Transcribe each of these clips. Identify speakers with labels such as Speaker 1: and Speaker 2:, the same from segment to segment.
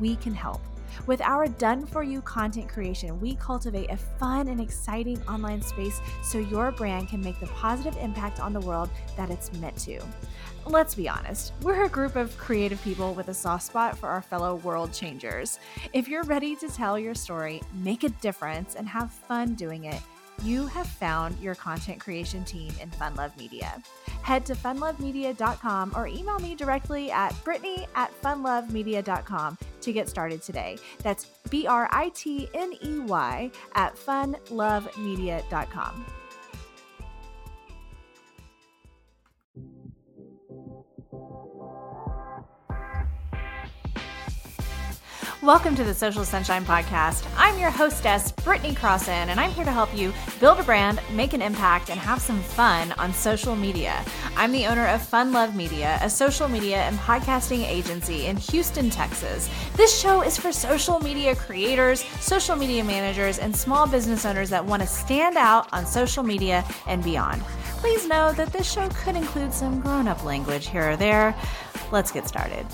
Speaker 1: we can help. With our done for you content creation, we cultivate a fun and exciting online space so your brand can make the positive impact on the world that it's meant to. Let's be honest, we're a group of creative people with a soft spot for our fellow world changers. If you're ready to tell your story, make a difference, and have fun doing it, you have found your content creation team in Fun Love Media. Head to funlovemedia.com or email me directly at britney at funlovemedia.com to get started today. That's B R I T N E Y at funlovemedia.com. Welcome to the Social Sunshine Podcast. I'm your hostess, Britney Crossan, and I'm here to help you build a brand, make an impact, and have some fun on social media. I'm the owner of Fun Love Media, a social media and podcasting agency in Houston, Texas. This show is for social media creators, social media managers, and small business owners that want to stand out on social media and beyond. Please know that this show could include some grown up language here or there. Let's get started.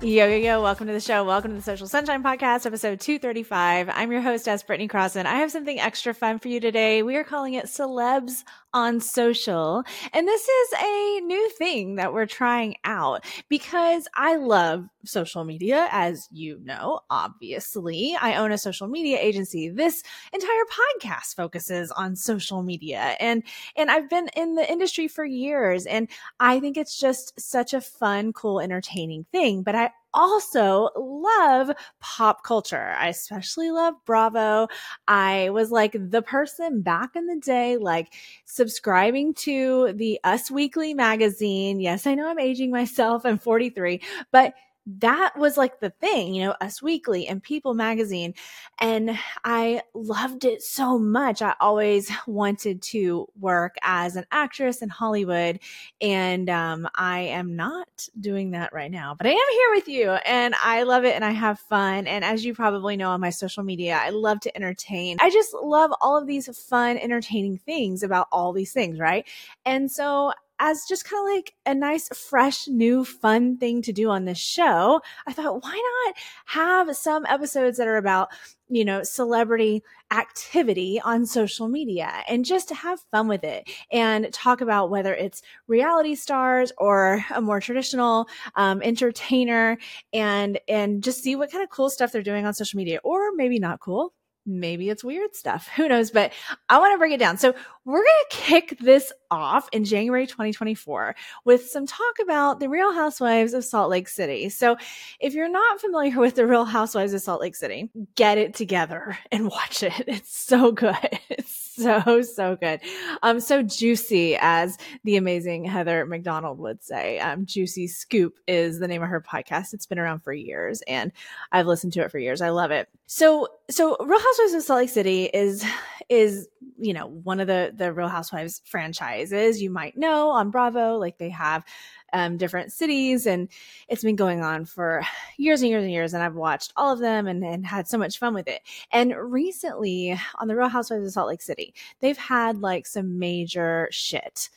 Speaker 1: Yo, yo, yo, welcome to the show. Welcome to the Social Sunshine Podcast, episode 235. I'm your hostess, Britney Crossan. I have something extra fun for you today. We are calling it Celebs on Social. And this is a new thing that we're trying out because I love social media, as you know, obviously. I own a social media agency. This entire podcast focuses on social media. And, and I've been in the industry for years. And I think it's just such a fun, cool, entertaining thing. But I also love pop culture. I especially love Bravo. I was like the person back in the day, like subscribing to the Us Weekly magazine. Yes, I know I'm aging myself. I'm 43, but that was like the thing, you know, Us Weekly and People Magazine. And I loved it so much. I always wanted to work as an actress in Hollywood. And um, I am not doing that right now, but I am here with you and I love it and I have fun. And as you probably know on my social media, I love to entertain. I just love all of these fun, entertaining things about all these things, right? And so as just kind of like a nice, fresh, new, fun thing to do on this show, I thought, why not have some episodes that are about, you know, celebrity activity on social media and just to have fun with it and talk about whether it's reality stars or a more traditional um, entertainer and and just see what kind of cool stuff they're doing on social media or maybe not cool maybe it's weird stuff. Who knows? But I want to break it down. So we're going to kick this off in January 2024 with some talk about the Real Housewives of Salt Lake City. So if you're not familiar with the Real Housewives of Salt Lake City, get it together and watch it. It's so good. So so good. Um so juicy as the amazing heather mcdonald would say. Um juicy scoop is the name of her podcast. It's been around for years and i've listened to it for years. I love it. So so real housewives of salt lake city is is you know one of the the real housewives franchises. You might know on bravo like they have um, different cities. And it's been going on for years and years and years. And I've watched all of them and, and had so much fun with it. And recently on The Real Housewives of Salt Lake City, they've had like some major shit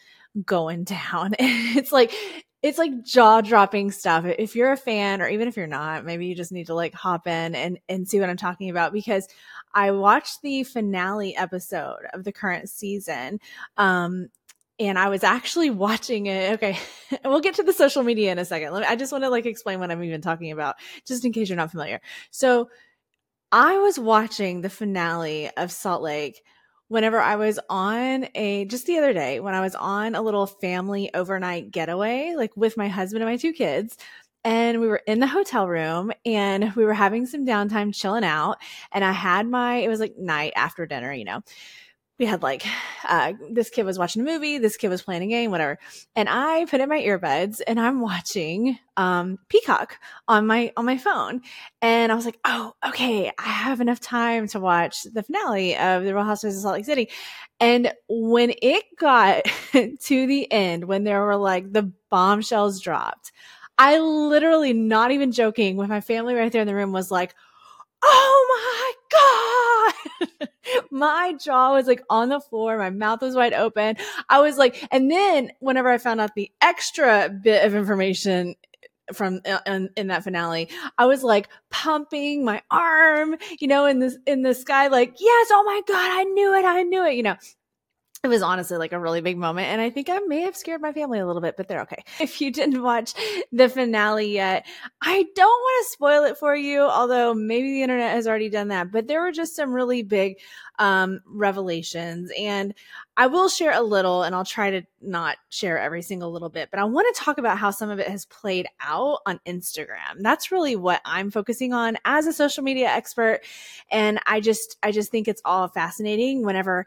Speaker 1: going down. it's like, it's like jaw dropping stuff. If you're a fan, or even if you're not, maybe you just need to like hop in and, and see what I'm talking about because I watched the finale episode of the current season. Um, and I was actually watching it. Okay, we'll get to the social media in a second. Me, I just want to like explain what I'm even talking about, just in case you're not familiar. So, I was watching the finale of Salt Lake whenever I was on a just the other day when I was on a little family overnight getaway, like with my husband and my two kids. And we were in the hotel room and we were having some downtime chilling out. And I had my, it was like night after dinner, you know we had like uh, this kid was watching a movie, this kid was playing a game, whatever. And I put in my earbuds and I'm watching um, Peacock on my on my phone. And I was like, oh, okay, I have enough time to watch the finale of the Real Housewives of Salt Lake City. And when it got to the end, when there were like the bombshells dropped, I literally, not even joking, with my family right there in the room was like, oh my God. my jaw was like on the floor. My mouth was wide open. I was like, and then whenever I found out the extra bit of information from uh, in, in, that finale i was like pumping my arm you know in this in the sky like yes oh my god i knew it i knew it you know it was honestly like a really big moment. And I think I may have scared my family a little bit, but they're okay. If you didn't watch the finale yet, I don't want to spoil it for you, although maybe the internet has already done that. But there were just some really big um, revelations. And I will share a little, and I'll try to not share every single little bit, but I want to talk about how some of it has played out on Instagram. That's really what I'm focusing on as a social media expert. And I just, I just think it's all fascinating whenever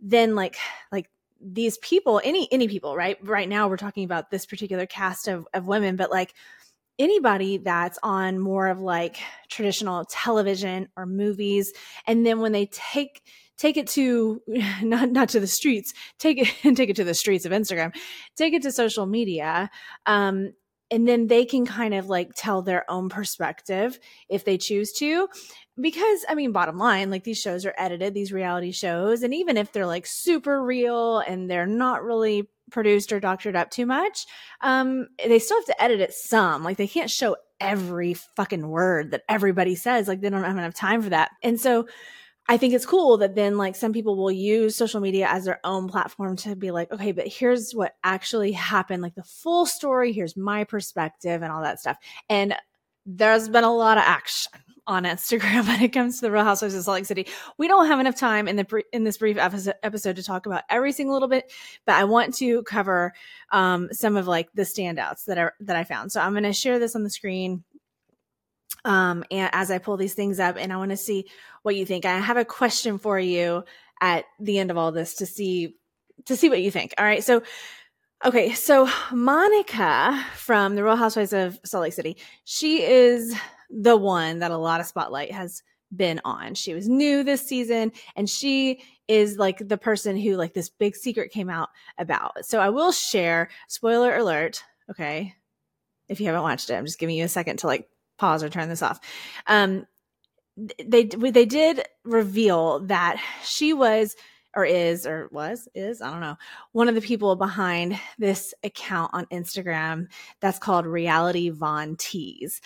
Speaker 1: then like like these people any any people right? Right now we're talking about this particular cast of, of women but like anybody that's on more of like traditional television or movies and then when they take take it to not not to the streets take it and take it to the streets of instagram take it to social media um and then they can kind of like tell their own perspective if they choose to. Because i mean bottom line like these shows are edited these reality shows and even if they're like super real and they're not really produced or doctored up too much um they still have to edit it some. Like they can't show every fucking word that everybody says. Like they don't have enough time for that. And so I think it's cool that then like some people will use social media as their own platform to be like, okay, but here's what actually happened, like the full story, here's my perspective and all that stuff. And there's been a lot of action on Instagram when it comes to the Real Housewives of Salt Lake City. We don't have enough time in the in this brief episode to talk about every single little bit, but I want to cover um, some of like the standouts that are that I found. So I'm going to share this on the screen um, and as I pull these things up, and I want to see what you think. I have a question for you at the end of all this to see to see what you think. All right, so okay, so Monica from the Real Housewives of Salt Lake City, she is the one that a lot of spotlight has been on. She was new this season, and she is like the person who like this big secret came out about. So I will share. Spoiler alert. Okay, if you haven't watched it, I'm just giving you a second to like pause or turn this off. Um, they they did reveal that she was or is or was is I don't know one of the people behind this account on Instagram that's called Reality Von Tease,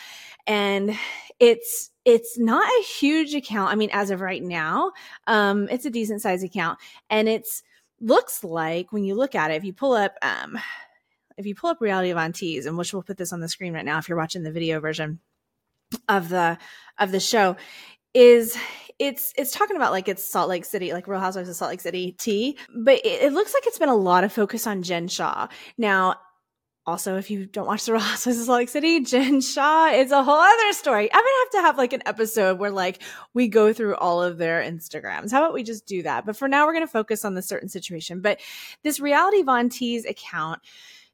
Speaker 1: and it's it's not a huge account. I mean, as of right now, um, it's a decent size account, and it's looks like when you look at it, if you pull up um, if you pull up Reality Von Tease, and which we'll put this on the screen right now if you're watching the video version of the of the show is it's it's talking about like it's Salt Lake City, like Real Housewives of Salt Lake City tea, but it, it, looks like it's been a lot of focus on Jen Shah. Now, also, if you don't watch the Real Housewives of Salt Lake City, Jen Shah is a whole other story. I'm gonna have to have like an episode where like we go through all of their Instagrams. How about we just do that? But for now, we're gonna focus on the certain situation. But this reality Von Tease account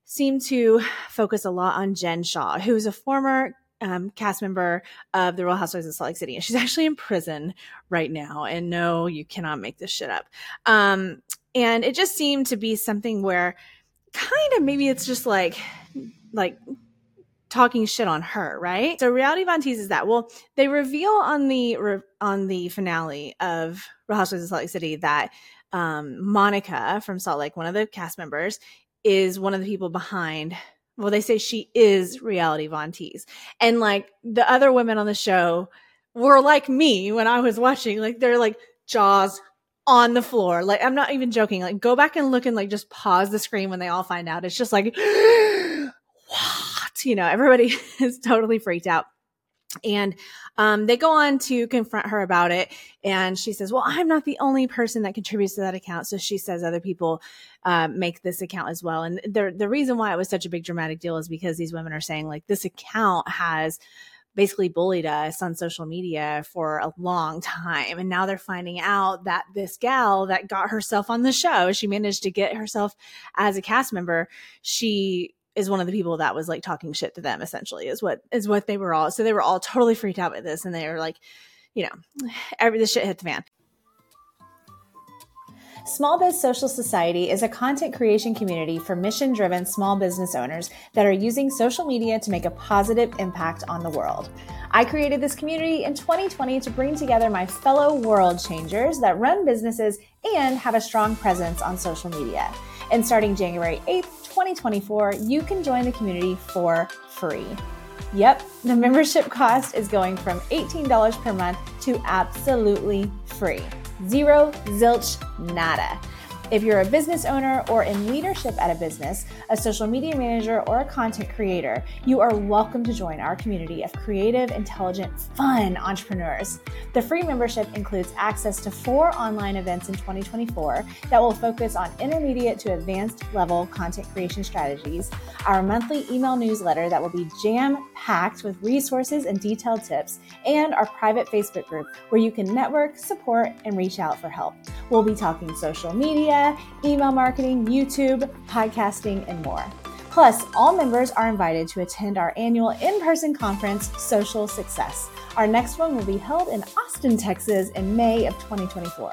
Speaker 1: seemed to focus a lot on Jen Shah, who is a former um, cast member of the Real Housewives of Salt Lake City, and she's actually in prison right now. And no, you cannot make this shit up. Um, and it just seemed to be something where, kind of, maybe it's just like, like talking shit on her, right? So reality Von Tease is that. Well, they reveal on the on the finale of Real Housewives of Salt Lake City that um, Monica from Salt Lake, one of the cast members, is one of the people behind well, they say she is reality Von Tease. And like the other women on the show were like me when I was watching, like they're like jaws on the floor. Like I'm not even joking. Like go back and look and like just pause the screen when they all find out. It's just like what? You know, everybody is totally freaked out. And um, they go on to confront her about it. And she says, Well, I'm not the only person that contributes to that account. So she says other people uh, make this account as well. And the, the reason why it was such a big dramatic deal is because these women are saying, like, this account has basically bullied us on social media for a long time. And now they're finding out that this gal that got herself on the show, she managed to get herself as a cast member. She is one of the people that was like talking shit to them essentially is what is what they were all so they were all totally freaked out by this and they were like you know every the shit hit the fan Small Biz Social Society is a content creation community for mission driven small business owners that are using social media to make a positive impact on the world. I created this community in 2020 to bring together my fellow world changers that run businesses and have a strong presence on social media. And starting January 8th, 2024, you can join the community for free. Yep, the membership cost is going from $18 per month to absolutely free. Zero, zilch, nada. If you're a business owner or in leadership at a business, a social media manager, or a content creator, you are welcome to join our community of creative, intelligent, fun entrepreneurs. The free membership includes access to four online events in 2024 that will focus on intermediate to advanced level content creation strategies, our monthly email newsletter that will be jam packed with resources and detailed tips, and our private Facebook group where you can network, support, and reach out for help. We'll be talking social media email marketing, YouTube, podcasting, and more. Plus, all members are invited to attend our annual in person conference, Social Success. Our next one will be held in Austin, Texas in May of 2024.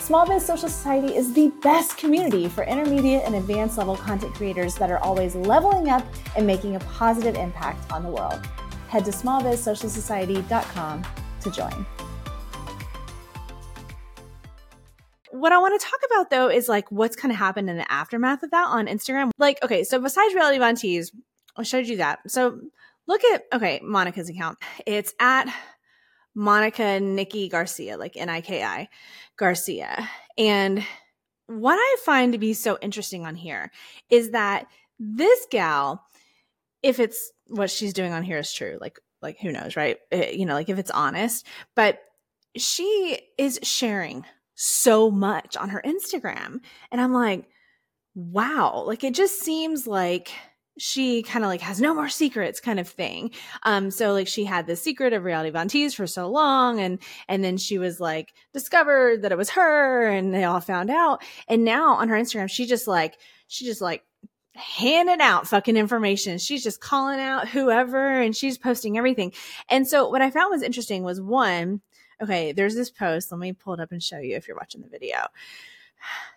Speaker 1: Small Biz Social Society is the best community for intermediate and advanced level content creators that are always leveling up and making a positive impact on the world. Head to smallbizsocialsociety.com to join. What I want to talk about though is like what's kind of happened in the aftermath of that on Instagram. Like, okay, so besides Reality Von I showed you that. So look at okay, Monica's account. It's at Monica Nikki Garcia, like N I K I Garcia. And what I find to be so interesting on here is that this gal, if it's what she's doing on here is true, like like who knows, right? It, eh, you know, like if it's honest, but she is sharing so much on her Instagram. And I'm like, wow, like it just seems like she kind of like has no more secrets kind of thing. Um, so like she had the secret of reality Von for so long and and then she was like discovered that it was her and they all found out. And now on her Instagram, she just like she just like handing out fucking information. She's just calling out whoever and she's posting everything. And so what I found was interesting was one, okay, there's this post. Let me pull it up and show you if you're watching the video.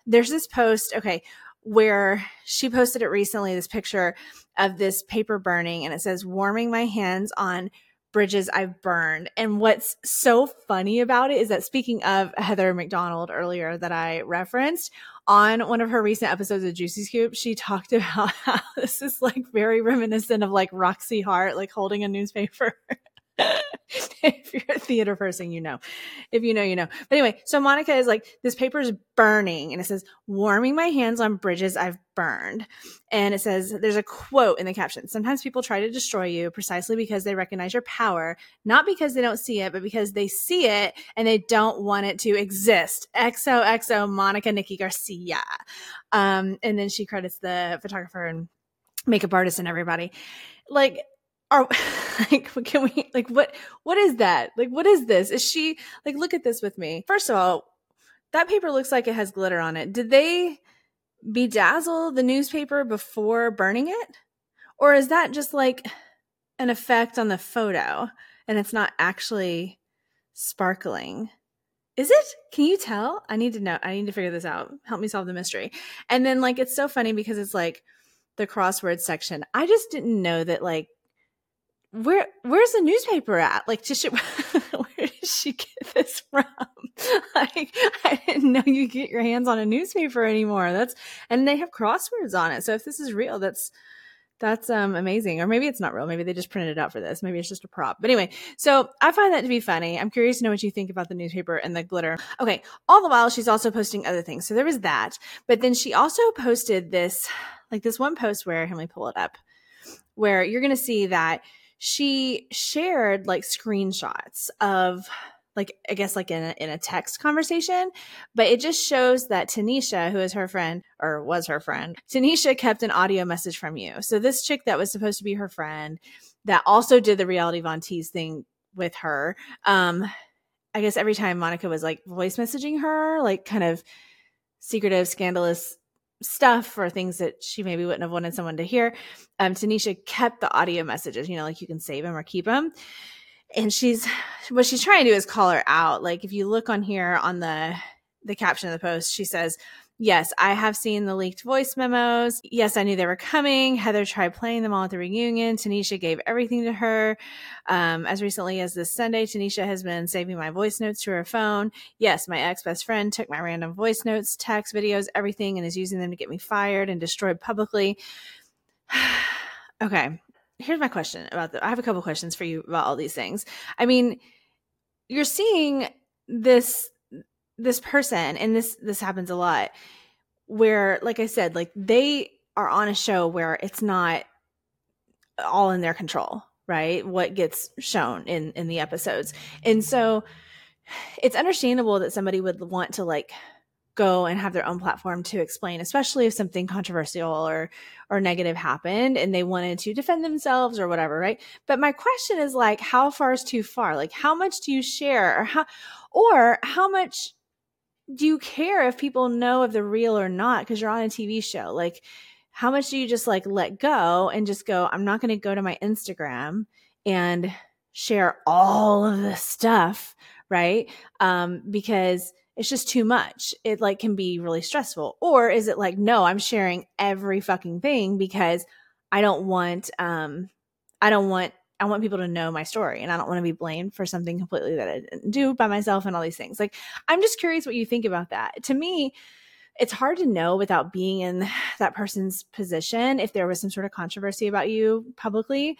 Speaker 1: There's this post, okay, where she posted it recently this picture of this paper burning and it says, warming my hands on bridges I've burned. And what's so funny about it is that speaking of Heather McDonald earlier that I referenced on one of her recent episodes of Juicy Scoop, she talked about how this is like very reminiscent of like Roxie Hart, like holding a newspaper. if you're a theater person, you know. If you know, you know. But anyway, so Monica is like, this paper is burning, and it says, warming my hands on bridges I've burned. And it says, there's a quote in the caption. Sometimes people try to destroy you precisely because they recognize your power, not because they don't see it, but because they see it and they don't want it to exist. XOXO Monica Nikki Garcia. Um, and then she credits the photographer and makeup artist and everybody. Like, are like what can we like what what is that? Like what is this? Is she like look at this with me. First of all that paper looks like it has glitter on it. Did they bedazzle the newspaper before burning it? Or is that just like an effect on the photo and it's not actually sparkling? Is it? Can you tell? I need to know. I need to figure this out. Help me solve the mystery. And then like it's so funny because it's like the crossword section. I just didn't know that like where where's the newspaper at? Like, just where did she get this from? like, I didn't know you get your hands on a newspaper anymore. That's and they have crosswords on it. So if this is real, that's that's um amazing. Or maybe it's not real. Maybe they just printed it out for this. Maybe it's just a prop. But anyway, so I find that to be funny. I'm curious to know what you think about the newspaper and the glitter. Okay, all the while she's also posting other things. So there was that. But then she also posted this, like this one post where let me pull it up, where you're gonna see that she shared like screenshots of like I guess like in a, in a text conversation, but it just shows that Tanisha, who is her friend or was her friend, Tanisha kept an audio message from you. So this chick that was supposed to be her friend, that also did the reality Von Tease thing with her. Um, I guess every time Monica was like voice messaging her, like kind of secretive, scandalous stuff or things that she maybe wouldn't have wanted someone to hear. Um, Tanisha kept the audio messages, you know, like you can save them or keep them and she's what she's trying to do is call her out like if you look on here on the the caption of the post she says yes i have seen the leaked voice memos. Yes i knew they were coming. Heather tried playing them all at the reunion. Tanisha gave everything to her. Um, as recently as this sunday tanisha has been saving my voice notes to her phone. Yes my ex-best friend took my random voice notes text videos everything and is using them to get me fired and destroyed publicly. Okay here's my question about the I have a couple questions for you about all these things. I mean, you're seeing this this person and this this happens a lot where like I said, like they are on a show where it's not all in their control, right? What gets shown in in the episodes. And so it's understandable that somebody would want to like go and have their own platform to explain especially if something controversial or or negative happened and they wanted to defend themselves or whatever right but my question is like how far is too far like how much do you share or how or how much do you care if people know if they're real or not because you're on a TV show like how much do you just like let go and just go I'm not going to go to my Instagram and share all of this stuff right um because it's just too much. It like can be really stressful. Or is it like, no, I'm sharing every fucking thing because I don't want um I don't want I want people to know my story and I don't want to be blamed for something completely that I didn't do by myself and all these things. Like I'm just curious what you think about that. To me, it's hard to know without being in that person's position if there was some sort of controversy about you publicly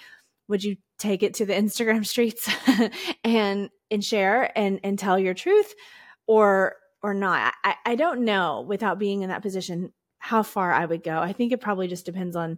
Speaker 1: would you take it to the instagram streets and and share and and tell your truth or or not. I, I don't know without being in that position how far I would go. I think it probably just depends on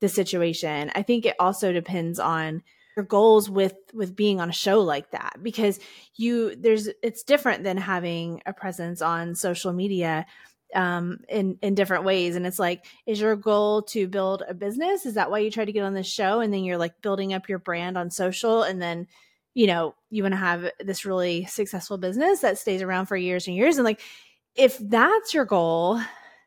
Speaker 1: the situation. I think it also depends on your goals with with being on a show like that because you there's it's different than having a presence on social media um in in different ways. And it's like is your goal to build a business? Is that why you try to get on this show? And then you're like building up your brand on social. And then you know, you want to have this really successful business that stays around for years and years. And like, if that's your goal,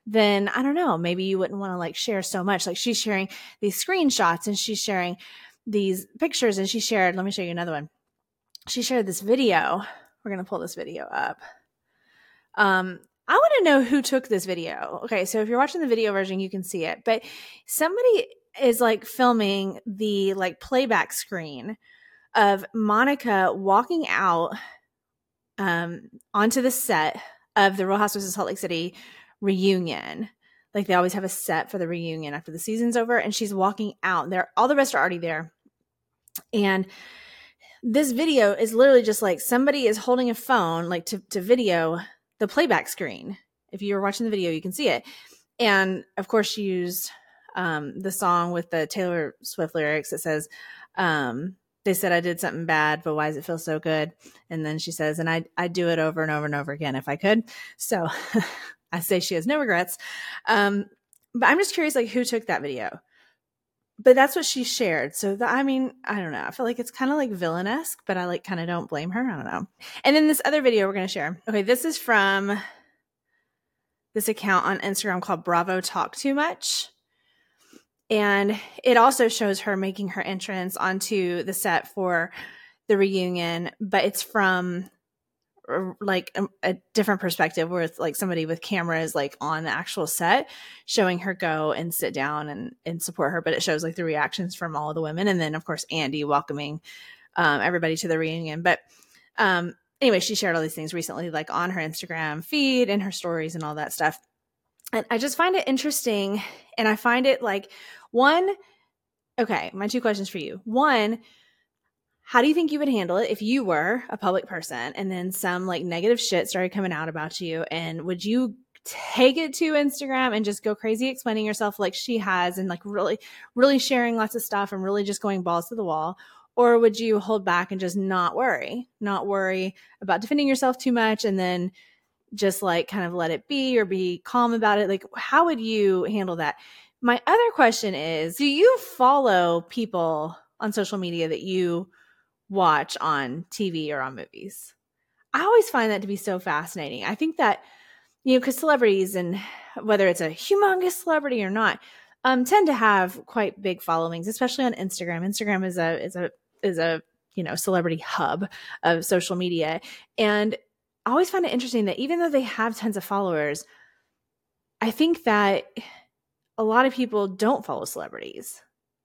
Speaker 1: then I don't know, maybe you wouldn't want to like share so much. Like she's sharing these screenshots and she's sharing these pictures and she shared, let me show you another one. She shared this video. We're going to pull this video up. Um, I want to know who took this video. Okay, so if you're watching the video version, you can see it. But somebody is like filming the like playback screen of Monica walking out um, onto the set of the Real Housewives of Salt Lake City reunion. Like they always have a set for the reunion after the season's over, and she's walking out. There, all the rest are already there, and this video is literally just like somebody is holding a phone, like to to video the playback screen. If you were watching the video, you can see it. And of course, she used um, the song with the Taylor Swift lyrics that says, um, they said I did something bad, but why does it feel so good? And then she says, and I I do it over and over and over again if I could. So I say she has no regrets. Um, but I'm just curious, like who took that video? But that's what she shared. So the, I mean, I don't know. I feel like it's kind of like villainesque, but I like kind of don't blame her. I don't know. And then this other video we're gonna share. Okay, this is from this account on Instagram called Bravo Talk Too Much. And it also shows her making her entrance onto the set for the reunion, but it's from like a, a, different perspective where it's like somebody with cameras like on the actual set showing her go and sit down and, and support her but it shows like the reactions from all of the women and then of course andy welcoming um, everybody to the reunion but um, anyway she shared all these things recently like on her instagram feed and her stories and all that stuff and i just find it interesting and i find it like one, okay, my two questions for you. One, how do you think you would handle it if you were a public person and then some like negative shit started coming out about you? And would you take it to Instagram and just go crazy explaining yourself like she has and like really, really sharing lots of stuff and really just going balls to the wall? Or would you hold back and just not worry, not worry about defending yourself too much and then just like kind of let it be or be calm about it? Like, how would you handle that? My other question is Do you follow people on social media that you watch on TV or on movies? I always find that to be so fascinating. I think that, you know, because celebrities and whether it's a humongous celebrity or not, um, tend to have quite big followings, especially on Instagram. Instagram is a is a is a you know celebrity hub of social media, and I always find it interesting that even though they have tons of followers, I think that a lot of people don't follow celebrities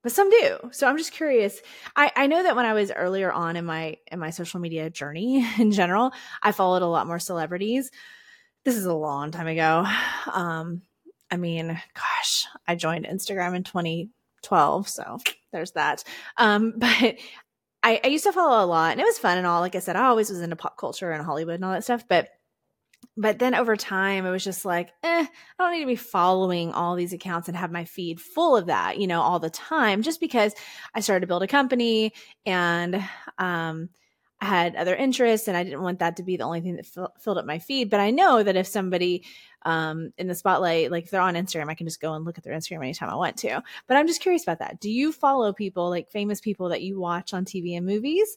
Speaker 1: but some do. So I'm just curious. I, I know that when I was earlier on in my in my social media journey in general, I followed a lot more celebrities. This is a long time ago. Um, I mean, gosh, I joined Instagram in 2012, so there's that. Um, but I, I used to follow a lot, and it was fun and all. Like I said, I always was into pop culture and Hollywood and all that stuff, but but then over time it was just like eh, i don't need to be following all these accounts and have my feed full of that you know all the time just because i started to build a company and um, i had other interests and i didn't want that to be the only thing that f- filled up my feed. But i know that if somebody um, in the spotlight like if they're on instagram i can just go and look at their instagram anytime i want to. But i'm just curious about that. Do you follow people like famous people that you watch on tv and movies?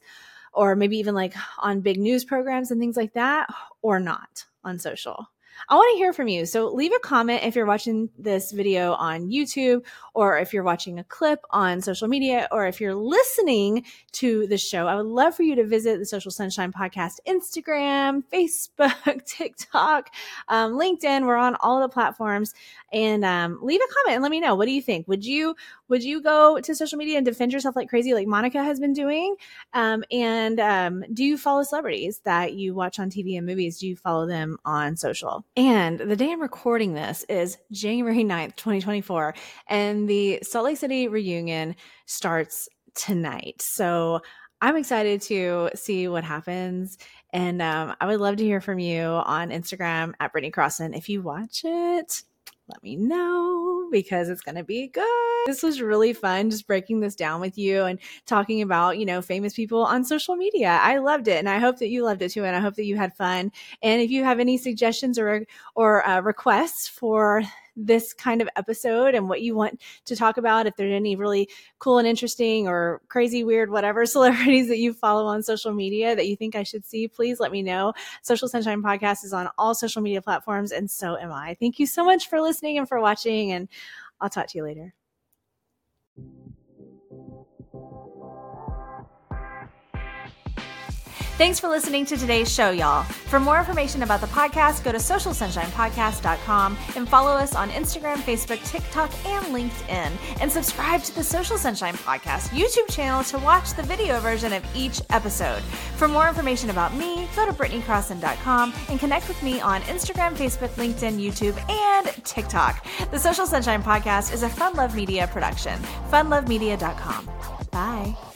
Speaker 1: Or maybe even like on big news programs and things like that? Or not on social. I want to hear from you. So leave a comment if you're watching this video on YouTube or if you're watching a clip on social media or if you're listening to the show. I would love for you to visit the Social Sunshine Podcast Instagram, Facebook, TikTok, um, LinkedIn. We're on all the platforms and um, leave a comment and let me know. What do you think? Would you would you go to social media and defend yourself like crazy, like Monica has been doing? Um, and um, do you follow celebrities that you watch on TV and movies? Do you follow them on social? And the day I'm recording this is January 9th, 2024, and the Salt Lake City reunion starts tonight. So I'm excited to see what happens. And um, I would love to hear from you on Instagram at Britney Crossan if you watch it let me know because it's going to be good. This was really fun just breaking this down with you and talking about, you know, famous people on social media. I loved it and I hope that you loved it too and I hope that you had fun. And if you have any suggestions or or uh, requests for this kind of episode and what you want to talk about. If there's any really cool and interesting or crazy, weird, whatever celebrities that you follow on social media that you think I should see, please let me know. Social Sunshine Podcast is on all social media platforms, and so am I. Thank you so much for listening and for watching, and I'll talk to you later. Thanks for listening to today's show, y'all. For more information about the podcast, go to socialsunshinepodcast.com and follow us on Instagram, Facebook, TikTok, and LinkedIn. And subscribe to the Social Sunshine Podcast YouTube channel to watch the video version of each episode. For more information about me, go to BritneyCrossan.com and connect with me on Instagram, Facebook, LinkedIn, YouTube, and TikTok. The Social Sunshine Podcast is a Fun Love Media production. FunLoveMedia.com. Bye.